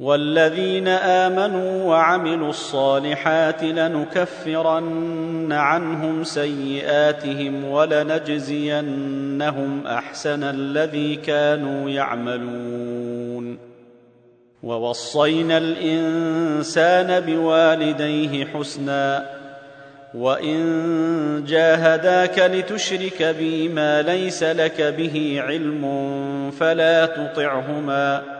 والذين آمنوا وعملوا الصالحات لنكفرن عنهم سيئاتهم ولنجزينهم أحسن الذي كانوا يعملون. ووصينا الإنسان بوالديه حسنا وإن جاهداك لتشرك بي ما ليس لك به علم فلا تطعهما.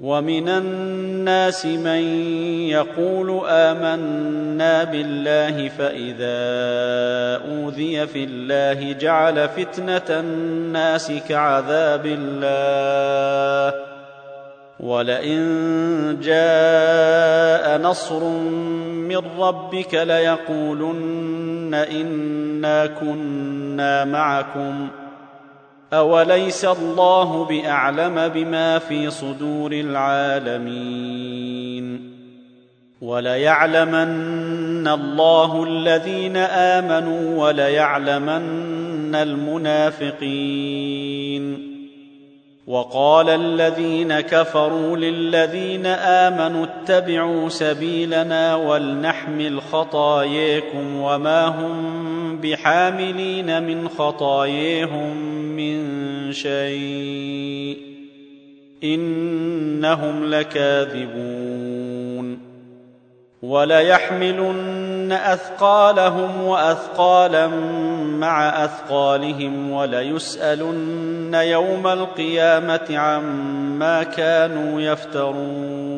ومن الناس من يقول آمنا بالله فإذا أوذي في الله جعل فتنة الناس كعذاب الله ولئن جاء نصر من ربك ليقولن إنا كنا معكم اوليس الله باعلم بما في صدور العالمين وليعلمن الله الذين امنوا وليعلمن المنافقين وقال الذين كفروا للذين امنوا اتبعوا سبيلنا ولنحمل خطاياكم وما هم بحاملين من خطاياهم شيء إنهم لكاذبون وليحملن أثقالهم وأثقالا مع أثقالهم وليسألن يوم القيامة عما كانوا يفترون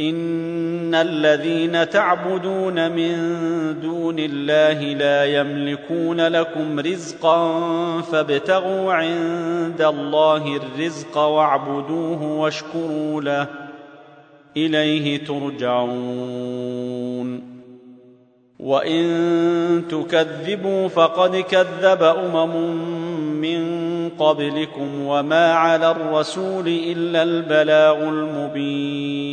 ان الذين تعبدون من دون الله لا يملكون لكم رزقا فابتغوا عند الله الرزق واعبدوه واشكروا له اليه ترجعون وان تكذبوا فقد كذب امم من قبلكم وما على الرسول الا البلاغ المبين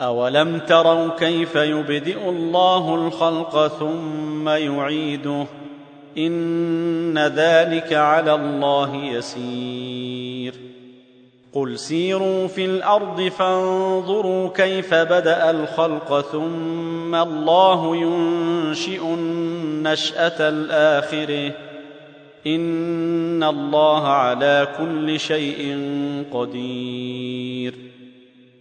اولم تروا كيف يبدئ الله الخلق ثم يعيده ان ذلك على الله يسير قل سيروا في الأرض فانظروا كيف بدا الخلق ثم الله ينشئ النشاه الاخره ان الله على كل شيء قدير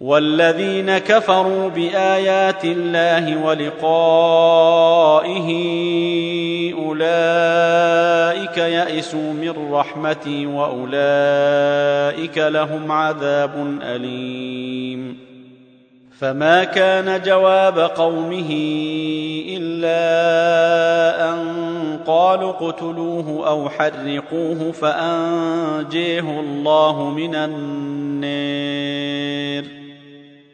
والذين كفروا بآيات الله ولقائه أولئك يئسوا من رحمتي وأولئك لهم عذاب أليم. فما كان جواب قومه إلا أن قالوا اقتلوه أو حرقوه فأنجيه الله من النار.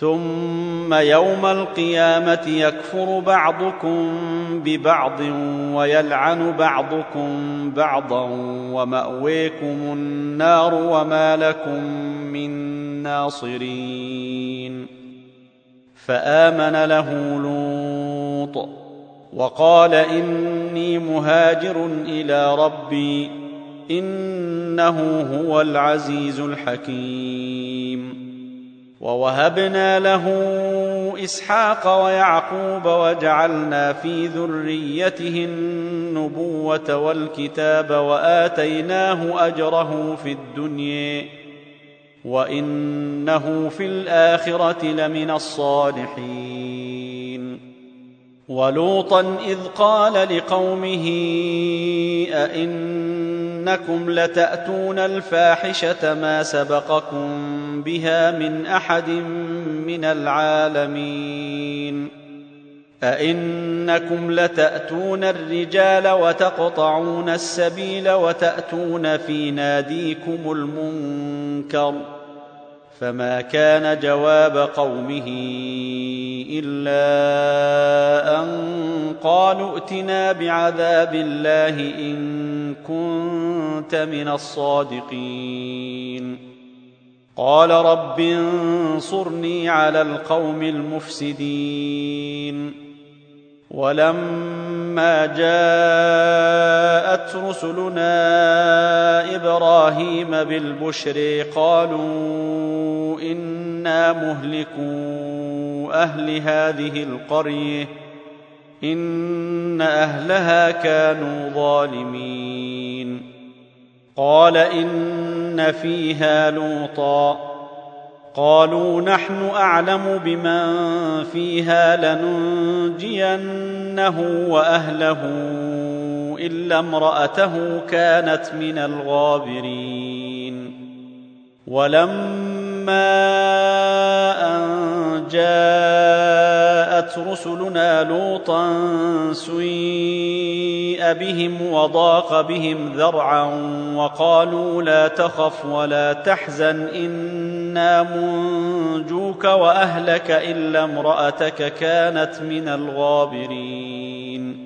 ثم يوم القيامة يكفر بعضكم ببعض ويلعن بعضكم بعضا ومأويكم النار وما لكم من ناصرين. فآمن له لوط وقال إني مهاجر إلى ربي إنه هو العزيز الحكيم. ووهبنا له إسحاق ويعقوب وجعلنا في ذريته النبوة والكتاب وآتيناه أجره في الدنيا وإنه في الآخرة لمن الصالحين. ولوطا إذ قال لقومه ائنكم لتأتون الفاحشة ما سبقكم بها من أحد من العالمين. أئنكم لتأتون الرجال وتقطعون السبيل وتأتون في ناديكم المنكر فما كان جواب قومه إلا أن قالوا ائتنا بعذاب الله إن كنت من الصادقين. قال رب انصرني على القوم المفسدين. ولما جاءت رسلنا إبراهيم بالبشر قالوا إنا مهلكو أهل هذه القرية إن أهلها كانوا ظالمين. قال إن فيها لوطا. قالوا نحن أعلم بمن فيها لننجينه وأهله إلا امرأته كانت من الغابرين. ولما أن جاءت رسلنا لوطا سيء بهم وضاق بهم ذرعا وقالوا لا تخف ولا تحزن إنا منجوك وأهلك إلا امرأتك كانت من الغابرين.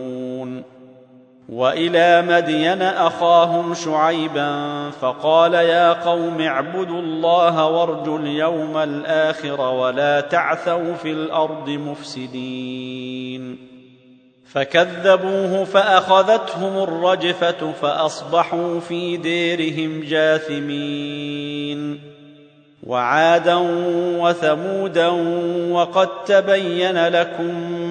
وإلى مدين أخاهم شعيبا فقال يا قوم اعبدوا الله وارجوا اليوم الآخر ولا تعثوا في الأرض مفسدين. فكذبوه فأخذتهم الرجفة فأصبحوا في ديرهم جاثمين. وعادا وثمودا وقد تبين لكم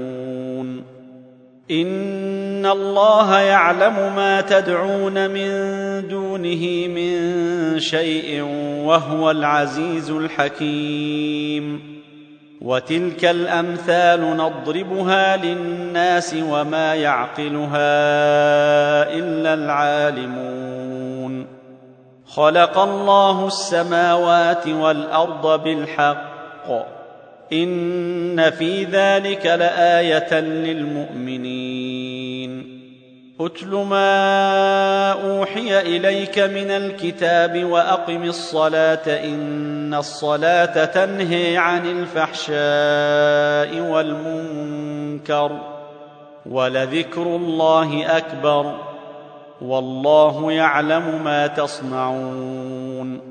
ان الله يعلم ما تدعون من دونه من شيء وهو العزيز الحكيم وتلك الامثال نضربها للناس وما يعقلها الا العالمون خلق الله السماوات والارض بالحق إن في ذلك لآية للمؤمنين. اتل ما أوحي إليك من الكتاب وأقم الصلاة إن الصلاة تنهي عن الفحشاء والمنكر ولذكر الله أكبر والله يعلم ما تصنعون.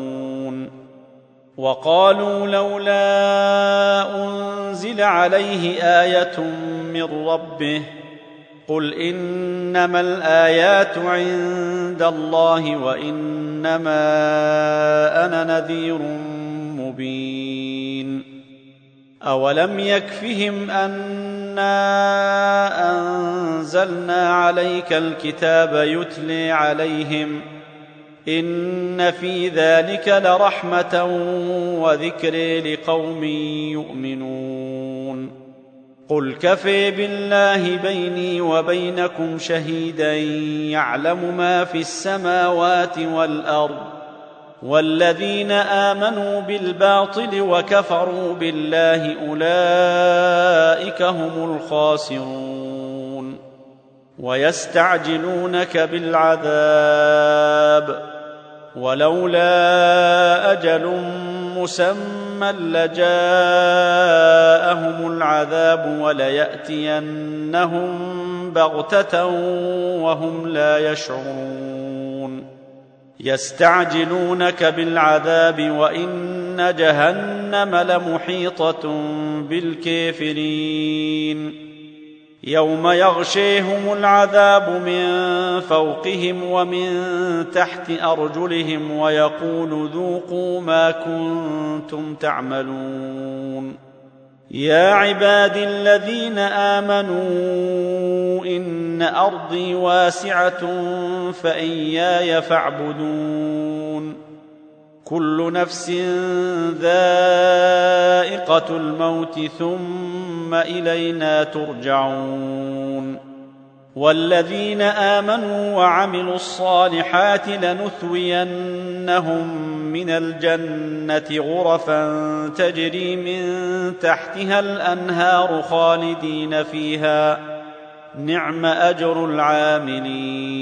وقالوا لولا أنزل عليه آية من ربه قل إنما الآيات عند الله وإنما أنا نذير مبين أولم يكفهم أنا أنزلنا عليك الكتاب يتلي عليهم ان في ذلك لرحمه وذكر لقوم يؤمنون قل كفي بالله بيني وبينكم شهيدا يعلم ما في السماوات والارض والذين امنوا بالباطل وكفروا بالله اولئك هم الخاسرون ويستعجلونك بالعذاب ولولا أجل مسمى لجاءهم العذاب وليأتينهم بغتة وهم لا يشعرون. يستعجلونك بالعذاب وإن جهنم لمحيطة بالكافرين. يوم يغشيهم العذاب من فوقهم ومن تحت أرجلهم ويقول ذوقوا ما كنتم تعملون. يا عبادي الذين آمنوا إن أرضي واسعة فإياي فاعبدون. كل نفس ذائقة الموت ثم إلينا ترجعون والذين آمنوا وعملوا الصالحات لنثوينهم من الجنة غرفا تجري من تحتها الأنهار خالدين فيها. نعم أجر العاملين.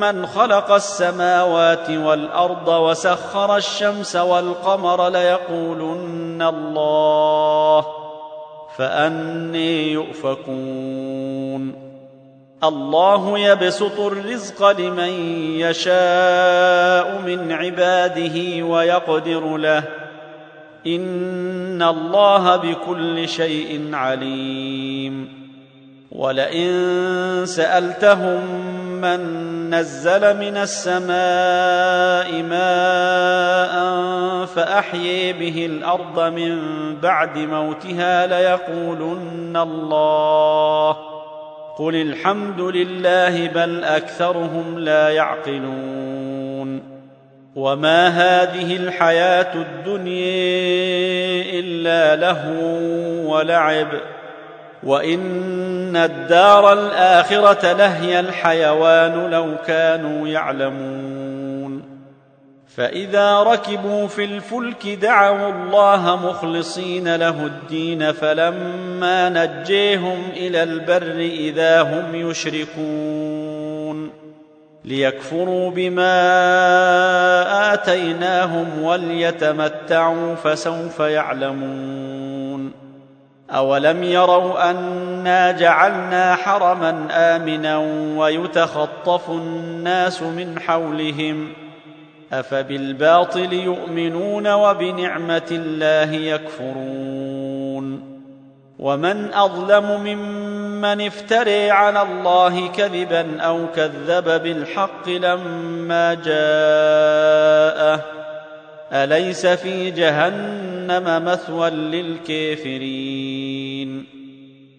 من خلق السماوات والأرض وسخر الشمس والقمر ليقولن الله فأني يؤفكون. الله يبسط الرزق لمن يشاء من عباده ويقدر له. إن الله بكل شيء عليم. ولئن سألتهم من نزل من السماء ماء فاحيي به الأرض من بعد موتها ليقولن الله قل الحمد لله بل اكثرهم لا يعقلون وما هذه الحياة الدنيا الا لهو ولعب وإن الدار الآخرة لهي الحيوان لو كانوا يعلمون. فإذا ركبوا في الفلك دعوا الله مخلصين له الدين فلما نجيهم إلى البر إذا هم يشركون. ليكفروا بما آتيناهم وليتمتعوا فسوف يعلمون. اولم يروا انا جعلنا حرما امنا ويتخطف الناس من حولهم افبالباطل يؤمنون وبنعمه الله يكفرون ومن اظلم ممن افتري على الله كذبا أو كذب بالحق لما جاءه اليس في جهنم مثوى للكافرين